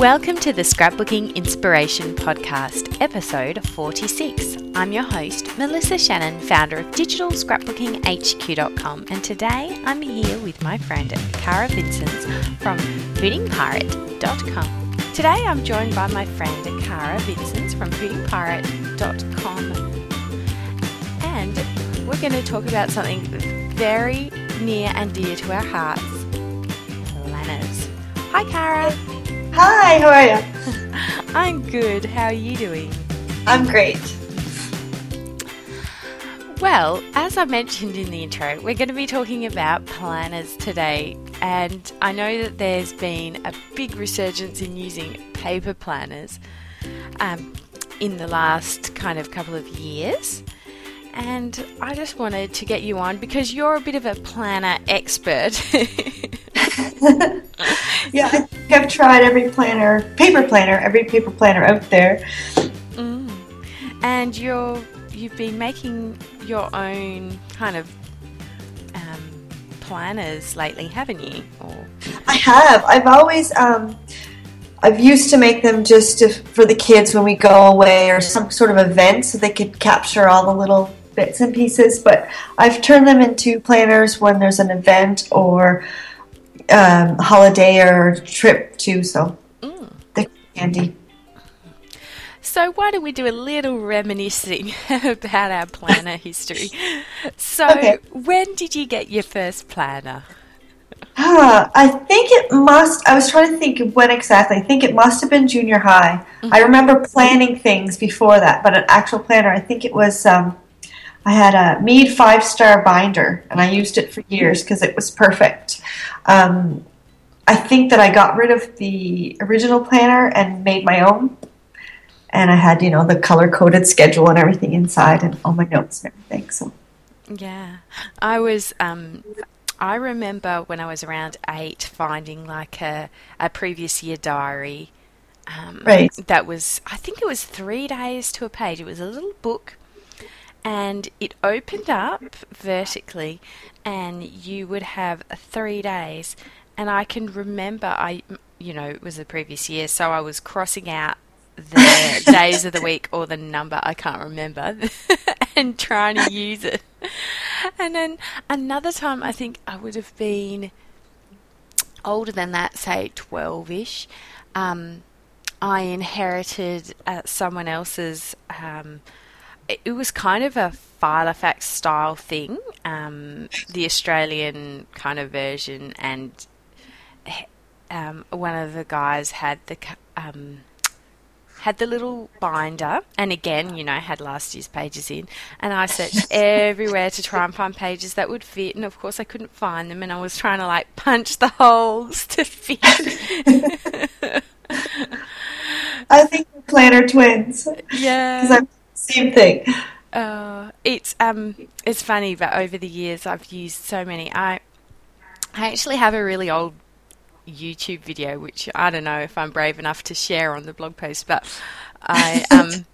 Welcome to the Scrapbooking Inspiration Podcast, episode 46. I'm your host, Melissa Shannon, founder of digitalscrapbookinghq.com, and today I'm here with my friend Cara Vincens from hootingpirate.com. Today I'm joined by my friend Cara Vincens from hootingpirate.com, and we're going to talk about something very near and dear to our hearts planners. Hi, Cara. Hi, how are you? I'm good. How are you doing? I'm great. Well, as I mentioned in the intro, we're going to be talking about planners today. And I know that there's been a big resurgence in using paper planners um, in the last kind of couple of years. And I just wanted to get you on because you're a bit of a planner expert. yeah, I think I've tried every planner, paper planner, every paper planner out there. Mm. And you're you've been making your own kind of um, planners lately, haven't you? Or I have. I've always um, I've used to make them just to, for the kids when we go away or some sort of event, so they could capture all the little bits and pieces. But I've turned them into planners when there's an event or um, holiday or trip too. So mm. they're handy. So why don't we do a little reminiscing about our planner history? So Okay. when did you get your first planner? Ah, I think it must. I was trying to think of when exactly. I think it must have been junior high. I remember planning things before that, but an actual planner. I think it was. Um, I had a Mead five star binder, and I used it for years because it was perfect. Um, I think that I got rid of the original planner and made my own. And I had, you know, the color coded schedule and everything inside, and all my notes and everything. So Yeah, I was. Um, I remember when I was around eight finding like a, a previous year diary. Um, Right. That was, I think it was three days to a page. It was a little book, and it opened up vertically, and you would have three days. And I can remember, I, you know, it was the previous year, so I was crossing out the days of the week or the number I can't remember and trying to use it. And then another time, I think I would have been older than that, say 12 ish. Um, I inherited uh, someone else's. Um, it, was kind of a Filofax style thing, um, the Australian kind of version, and um, one of the guys had the um, had the little binder, and again, you know, had last year's pages in, and I searched everywhere to try and find pages that would fit, and of course, I couldn't find them, and I was trying to like punch the holes to fit. I think we're planner twins yeah. Same thing. Uh, it's um, it's funny, but over the years, I've used so many. I, I actually have a really old YouTube video, which I don't know if I'm brave enough to share on the blog post, but I um,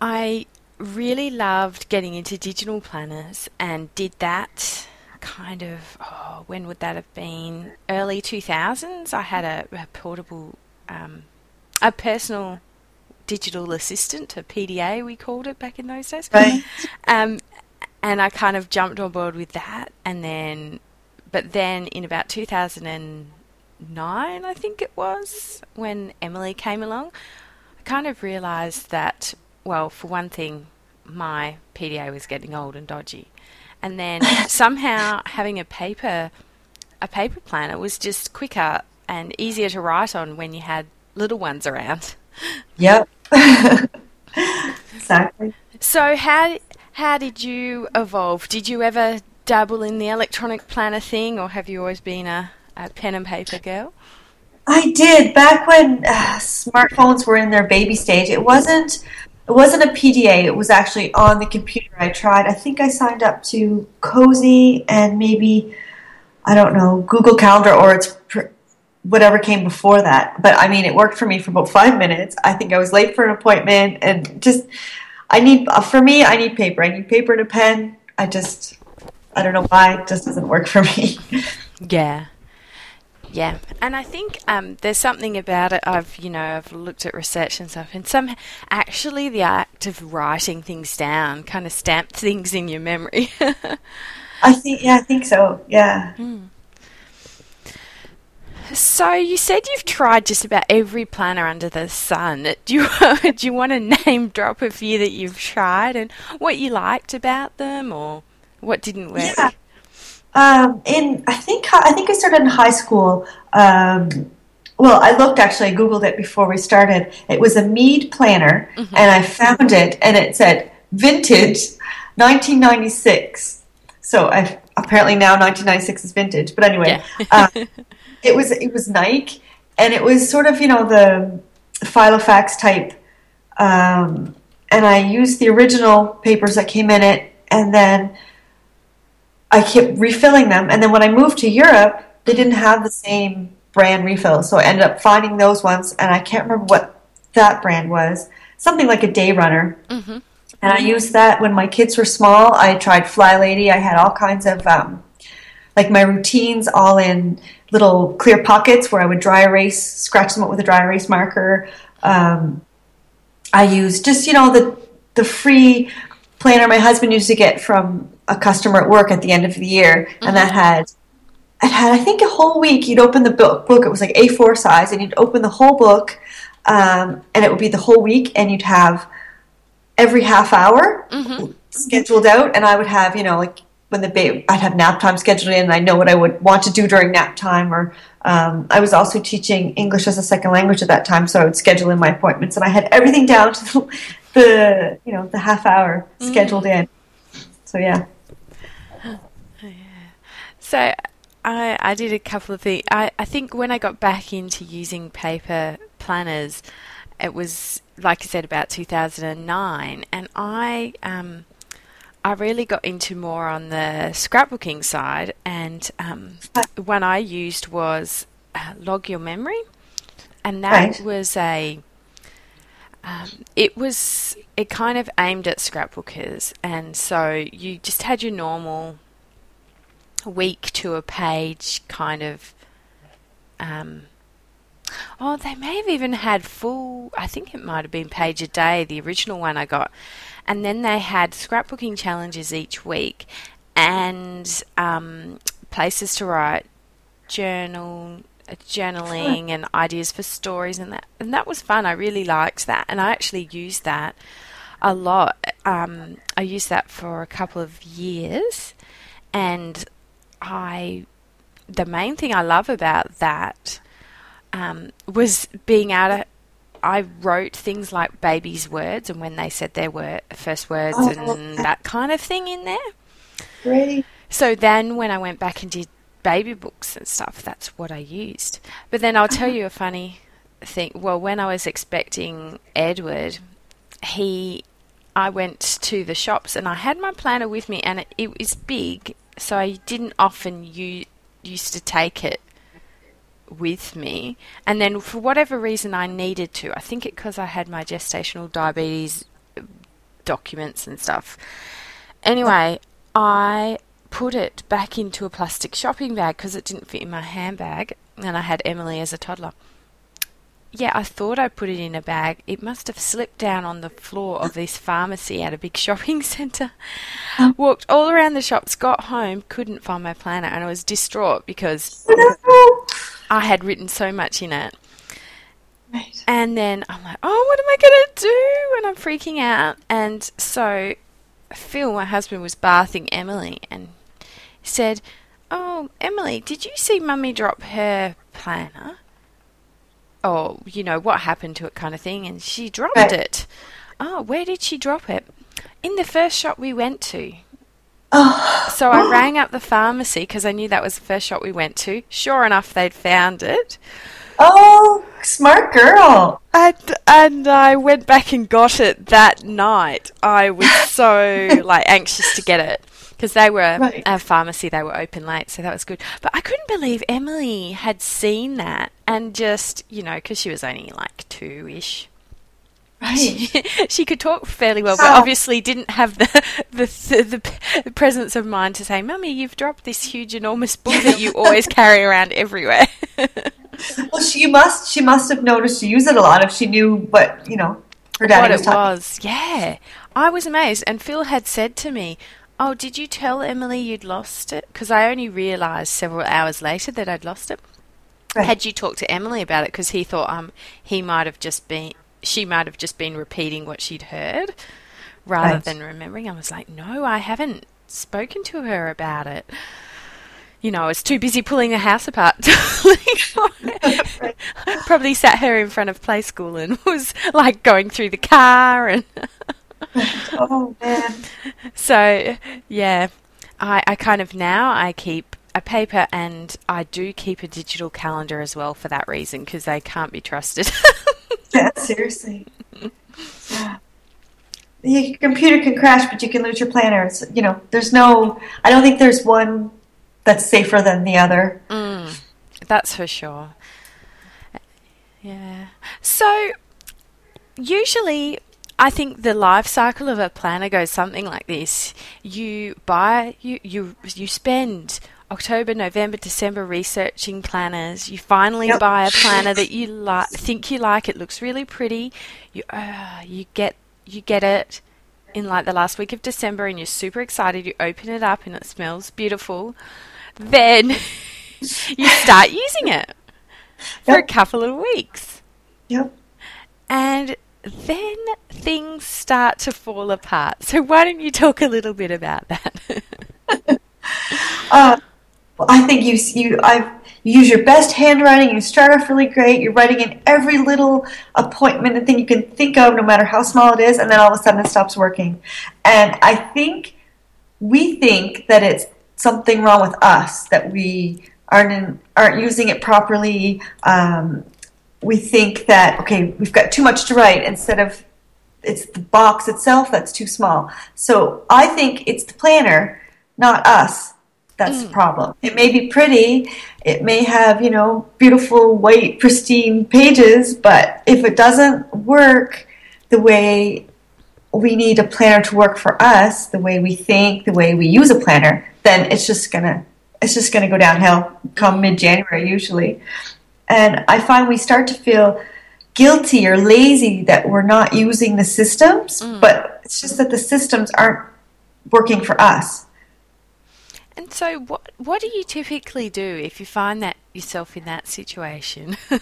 I really loved getting into digital planners and did that kind of oh, when would that have been? Early 2000s. I had a, a portable, um, a personal digital assistant, a PDA we called it back in those days. Right. Um, and I kind of jumped on board with that, and then, but then in about 2009, I think it was, when Emily came along, I kind of realised that, well, for one thing, my PDA was getting old and dodgy, and then somehow having a paper, a paper planner was just quicker and easier to write on when you had little ones around. Yep. exactly. So how how did you evolve? Did you ever dabble in the electronic planner thing, or have you always been a, a pen and paper girl? I did back when uh, smartphones were in their baby stage. It wasn't. It wasn't a PDA. It was actually on the computer. I tried. I think I signed up to Cozi and maybe I don't know Google Calendar or it's pr- whatever came before that. But I mean, it worked for me for about five minutes. I think I was late for an appointment and just I need for me. I need paper. I need paper and a pen. I just I don't know why it just doesn't work for me. Yeah. Yeah, and I think um, there's something about it. I've you know I've looked at research and stuff, and some actually the act of writing things down kind of stamps things in your memory. I think yeah, I think so. Yeah. Mm. So you said you've tried just about every planner under the sun. Do you do you want to name drop a few that you've tried and what you liked about them or what didn't work? Yeah. Um, in I think I think I started in high school. Um, well, I looked actually. I googled it before we started. It was a Mead planner, mm-hmm. and I found it, and it said vintage, 1996. So I apparently now 1996 is vintage. But anyway, yeah. uh, it was it was Nike, and it was sort of you know the Filofax type. Um, and I used the original papers that came in it, and then I kept refilling them. And then when I moved to Europe, they didn't have the same brand refills. So I ended up finding those ones, and I can't remember what that brand was. Something like a Day Runner. Mm-hmm. And I used that when my kids were small. I tried Fly Lady. I had all kinds of, um, like my routines all in little clear pockets where I would dry erase, scratch them up with a dry erase marker. Um, I used just, you know, the, the free planner my husband used to get from a customer at work at the end of the year, mm-hmm. and that had it had I think a whole week. You'd open the book, book. It was like A4 size, and you'd open the whole book, um, and it would be the whole week, and you'd have every half hour mm-hmm. scheduled out, and I would have you know like when the baby, I'd have nap time scheduled in, and I know what I would want to do during nap time. Or um, I was also teaching English as a second language at that time, so I would schedule in my appointments, and I had everything down to the, the you know the half hour mm. scheduled in. So yeah. So I I did a couple of things. I I think when I got back into using paper planners, it was like I said about 2009, and I um. I really got into more on the scrapbooking side, and um, one I used was uh, Log Your Memory, and that right. was a um, it was it kind of aimed at scrapbookers, and so you just had your normal week to a page kind of. Um, oh, they may have even had full. I think it might have been page a day, the original one I got, and then they had scrapbooking challenges each week, and um, places to write, journal, journaling and ideas for stories and that and that was fun. I really liked that, and I actually used that a lot. Um, I used that for a couple of years, and I the main thing I love about that um, was being able to. I wrote things like babies' words and when they said their word, first words oh, and that kind of thing in there. Great. So then, when I went back and did baby books and stuff. That's what I used. But then I'll tell you a funny thing. Well, when I was expecting Edward, he, I went to the shops and I had my planner with me, and it, it was big, so I didn't often use, used to take it with me. And then for whatever reason, I needed to. I think it because I had my gestational diabetes uh, documents and stuff. Anyway, I put it back into a plastic shopping bag because it didn't fit in my handbag, and I had Emily as a toddler. Yeah, I thought I put it in a bag. It must have slipped down on the floor of this pharmacy at a big shopping centre. Walked all around the shops, got home, couldn't find my planner, and I was distraught because I had written so much in it. Right. And then I'm like, oh, what am I going to do? And I'm freaking out. And so Phil, my husband, was bathing Emily, and said, Oh, Emily, did you see Mummy drop her planner? Oh, you know, what happened to it kind of thing. And she dropped it. Oh, where did she drop it? In the first shop we went to. Oh. So I rang up the pharmacy because I knew that was the first shop we went to. Sure enough, they'd found it. Oh, smart girl. And and I went back and got it that night. I was so like anxious to get it because they were right. a pharmacy. They were open late, so that was good. But I couldn't believe Emily had seen that and just you know because she was only like two ish. Right. She, she, could talk fairly well, but obviously didn't have the, the the, the presence of mind to say, "Mummy, you've dropped this huge, enormous book that you always carry around everywhere." well, she must she must have noticed to use it a lot if she knew what you know her daddy what was it talking. was. Yeah, I was amazed. And Phil had said to me, "Oh, did you tell Emily you'd lost it?" Because I only realised several hours later that I'd lost it. Right. Had you talked to Emily about it? Because he thought um he might have just been she might have just been repeating what she'd heard rather Right. than remembering. I was like, no, I haven't spoken to her about it. You know, I was too busy pulling the house apart. Probably sat her in front of play school and was like going through the car and Oh man. so yeah. I, I kind of now I keep a paper and I do keep a digital calendar as well for that reason because they can't be trusted. Yeah, seriously. Yeah. Your computer can crash, but you can lose your planner. It's, you know, there's no. I don't think there's one that's safer than the other. Mm, that's for sure. Yeah. So, usually, I think the life cycle of a planner goes something like this: you buy, you you you spend October, November, December researching planners. You finally Yep. buy a planner that you like, think you like. It looks really pretty. You uh, you get you get it in like the last week of December, and you're super excited. You open it up, and it smells beautiful. Then you start using it for a couple of weeks. Yep. And then things start to fall apart. So why don't you talk a little bit about that? Uh, well, I think you you I you use your best handwriting. You start off really great. You're writing in every little appointment and thing you can think of, no matter how small it is, and then all of a sudden it stops working. And I think we think that it's something wrong with us that we aren't in, aren't using it properly. Um, we think that okay, we've got too much to write instead of it's the box itself that's too small. So I think it's the planner, not us. That's the mm. problem. It may be pretty, it may have, you know, beautiful white pristine pages, but if it doesn't work the way we need a planner to work for us, the way we think, the way we use a planner, then it's just gonna it's just gonna go downhill come mid January usually. And I find we start to feel guilty or lazy that we're not using the systems, mm. but it's just that the systems aren't working for us. And so what what do you typically do if you find that yourself in that situation?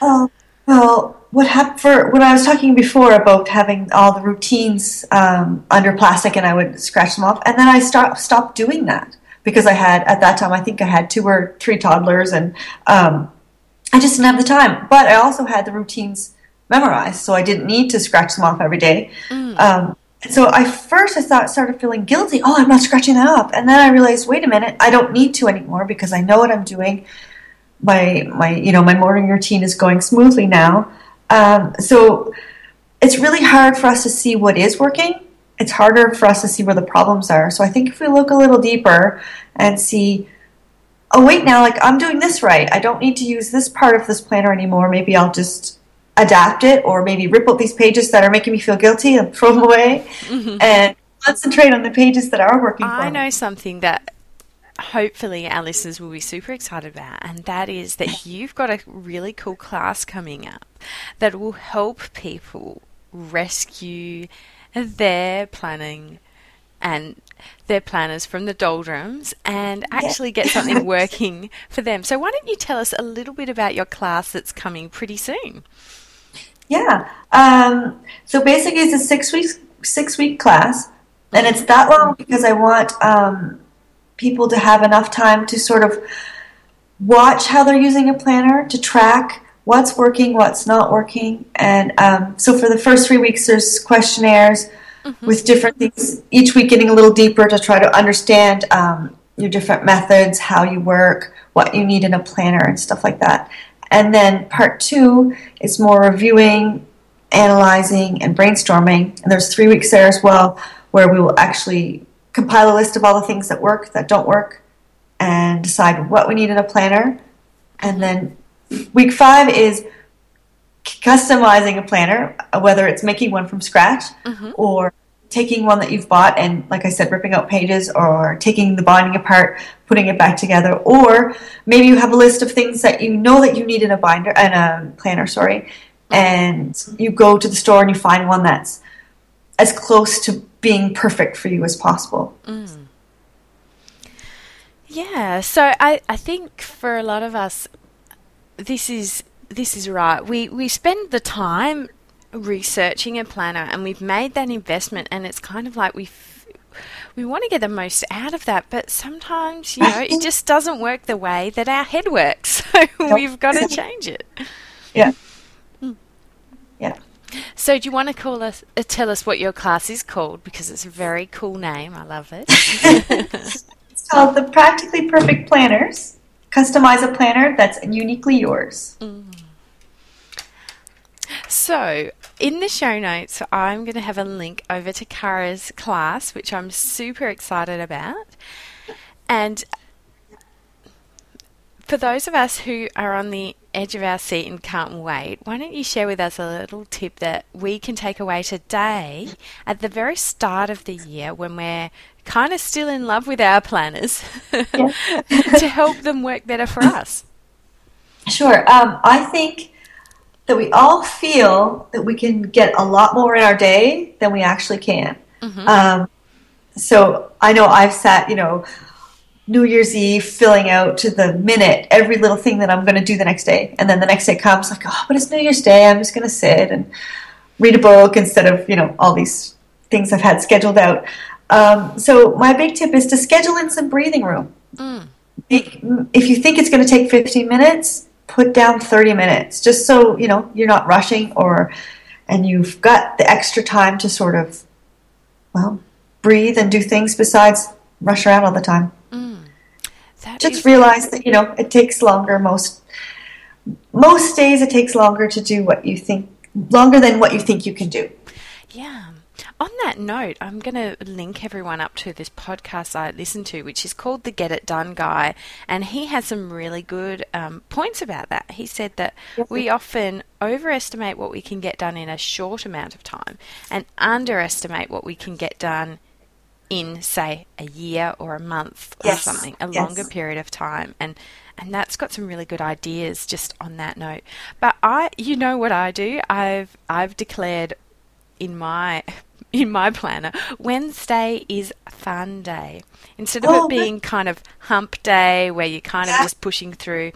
Oh, well, what happened for when I was talking before about having all the routines um, under plastic and I would scratch them off, and then I start, stopped doing that because I had, at that time, I think I had two or three toddlers and um, I just didn't have the time. But I also had the routines memorized, so I didn't need to scratch them off every day. Um, and so I first I thought started feeling guilty. Oh, I'm not scratching that up. and then I realized, wait a minute, I don't need to anymore because I know what I'm doing my my you know my morning routine is going smoothly now. Um, so it's really hard for us to see what is working. It's harder for us to see where the problems are. So I think if we look a little deeper and see, oh wait, now like I'm doing this right. I don't need to use this part of this planner anymore. Maybe I'll just adapt it, or maybe rip out these pages that are making me feel guilty and throw them away, mm-hmm. and concentrate on the pages that are working. I know Me. something that hopefully our listeners will be super excited about, and that is that you've got a really cool class coming up that will help people rescue their planning and their planners from the doldrums and actually get something working for them. So, why don't you tell us a little bit about your class that's coming pretty soon? Yeah. Um, so basically, it's a six weeks six week class, and it's that long because I want um, people to have enough time to sort of watch how they're using a planner to track what's working, what's not working, and um, so for the first three weeks, there's questionnaires with different things. Each week, getting a little deeper to try to understand um, your different methods, how you work, what you need in a planner, and stuff like that. And then part two is more reviewing, analyzing, and brainstorming. And there's three weeks there as well where we will actually compile a list of all the things that work, that don't work, and decide what we need in a planner. And then week five is customizing a planner, whether it's making one from scratch mm-hmm. or taking one that you've bought and, like I said, ripping out pages or taking the binding apart, putting it back together, or maybe you have a list of things that you know that you need in a binder and a planner, sorry, and you go to the store and you find one that's as close to being perfect for you as possible. Mm. Yeah, so I, I think for a lot of us, this is this is right. We we spend the time researching a planner, and we've made that investment, and it's kind of like we we want to get the most out of that, but sometimes you know it just doesn't work the way that our head works. So we've got to change it. Yeah. Mm. Yeah. So, do you want to call us, uh, tell us what your class is called? Because it's a very cool name. I love it. it's called the Practically Perfect Planners. Customize a planner that's uniquely yours. Mm. So, in the show notes, I'm going to have a link over to Cara's class, which I'm super excited about. And for those of us who are on the edge of our seat and can't wait, why don't you share with us a little tip that we can take away today at the very start of the year when we're kind of still in love with our planners to help them work better for us? Sure. Um, I think that we all feel that we can get a lot more in our day than we actually can. Mm-hmm. Um, so I know I've sat, you know, New Year's Eve filling out to the minute every little thing that I'm going to do the next day. And then the next day comes like, oh, but it's New Year's Day. I'm just going to sit and read a book instead of, you know, all these things I've had scheduled out. Um, so my big tip is to schedule in some breathing room. Mm. If you think it's going to take 15 minutes, put down 30 minutes just so, you know, you're not rushing or, and you've got the extra time to sort of, well, breathe and do things besides rush around all the time. Mm. That just realize that you know it takes longer. Most most days it takes longer to do what you think longer than what you think you can do. Yeah on that note, I'm going to link everyone up to this podcast I listened to, which is called The Get It Done Guy. And he has some really good um, points about that. He said that we often overestimate what we can get done in a short amount of time and underestimate what we can get done in say a year or a month or yes. something a yes. longer period of time and and that's got some really good ideas just on that note but i you know what i do i've i've declared in my in my planner wednesday is fun day instead of oh, it being kind of hump day where you're kind yeah. of just pushing through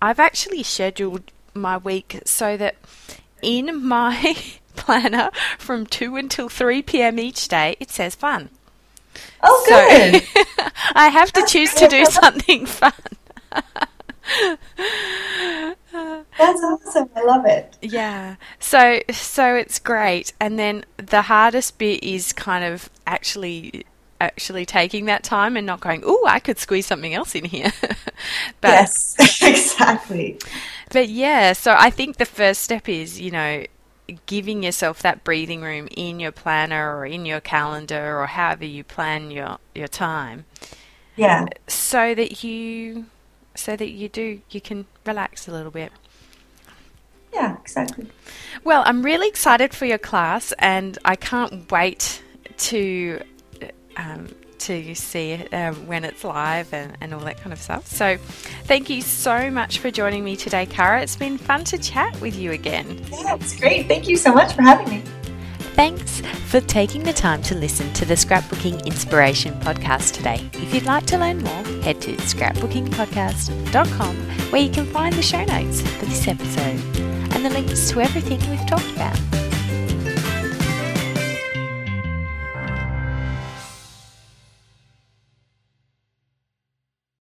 i've actually scheduled my week so that in my planner from 2 until 3 p.m. each day it says fun Oh, good. So I have to choose to do something fun. That's awesome. I love it. Yeah. So so it's great. And then the hardest bit is kind of actually actually taking that time and not going, "Oh, I could squeeze something else in here." but, yes, exactly. But yeah, so I think the first step is, you know, giving yourself that breathing room in your planner or in your calendar or however you plan your your time. Yeah. So that you so that you do you can relax a little bit. Yeah, exactly. Well, I'm really excited for your class and I can't wait to um, to see it um, when it's live and, and all that kind of stuff. So, thank you so much for joining me today, Cara. It's been fun to chat with you again. Yeah, it's great. Thank you so much for having me. Thanks for taking the time to listen to the Scrapbooking Inspiration podcast today. If you'd like to learn more, head to scrapbookingpodcast.com where you can find the show notes for this episode the links to everything we've talked about.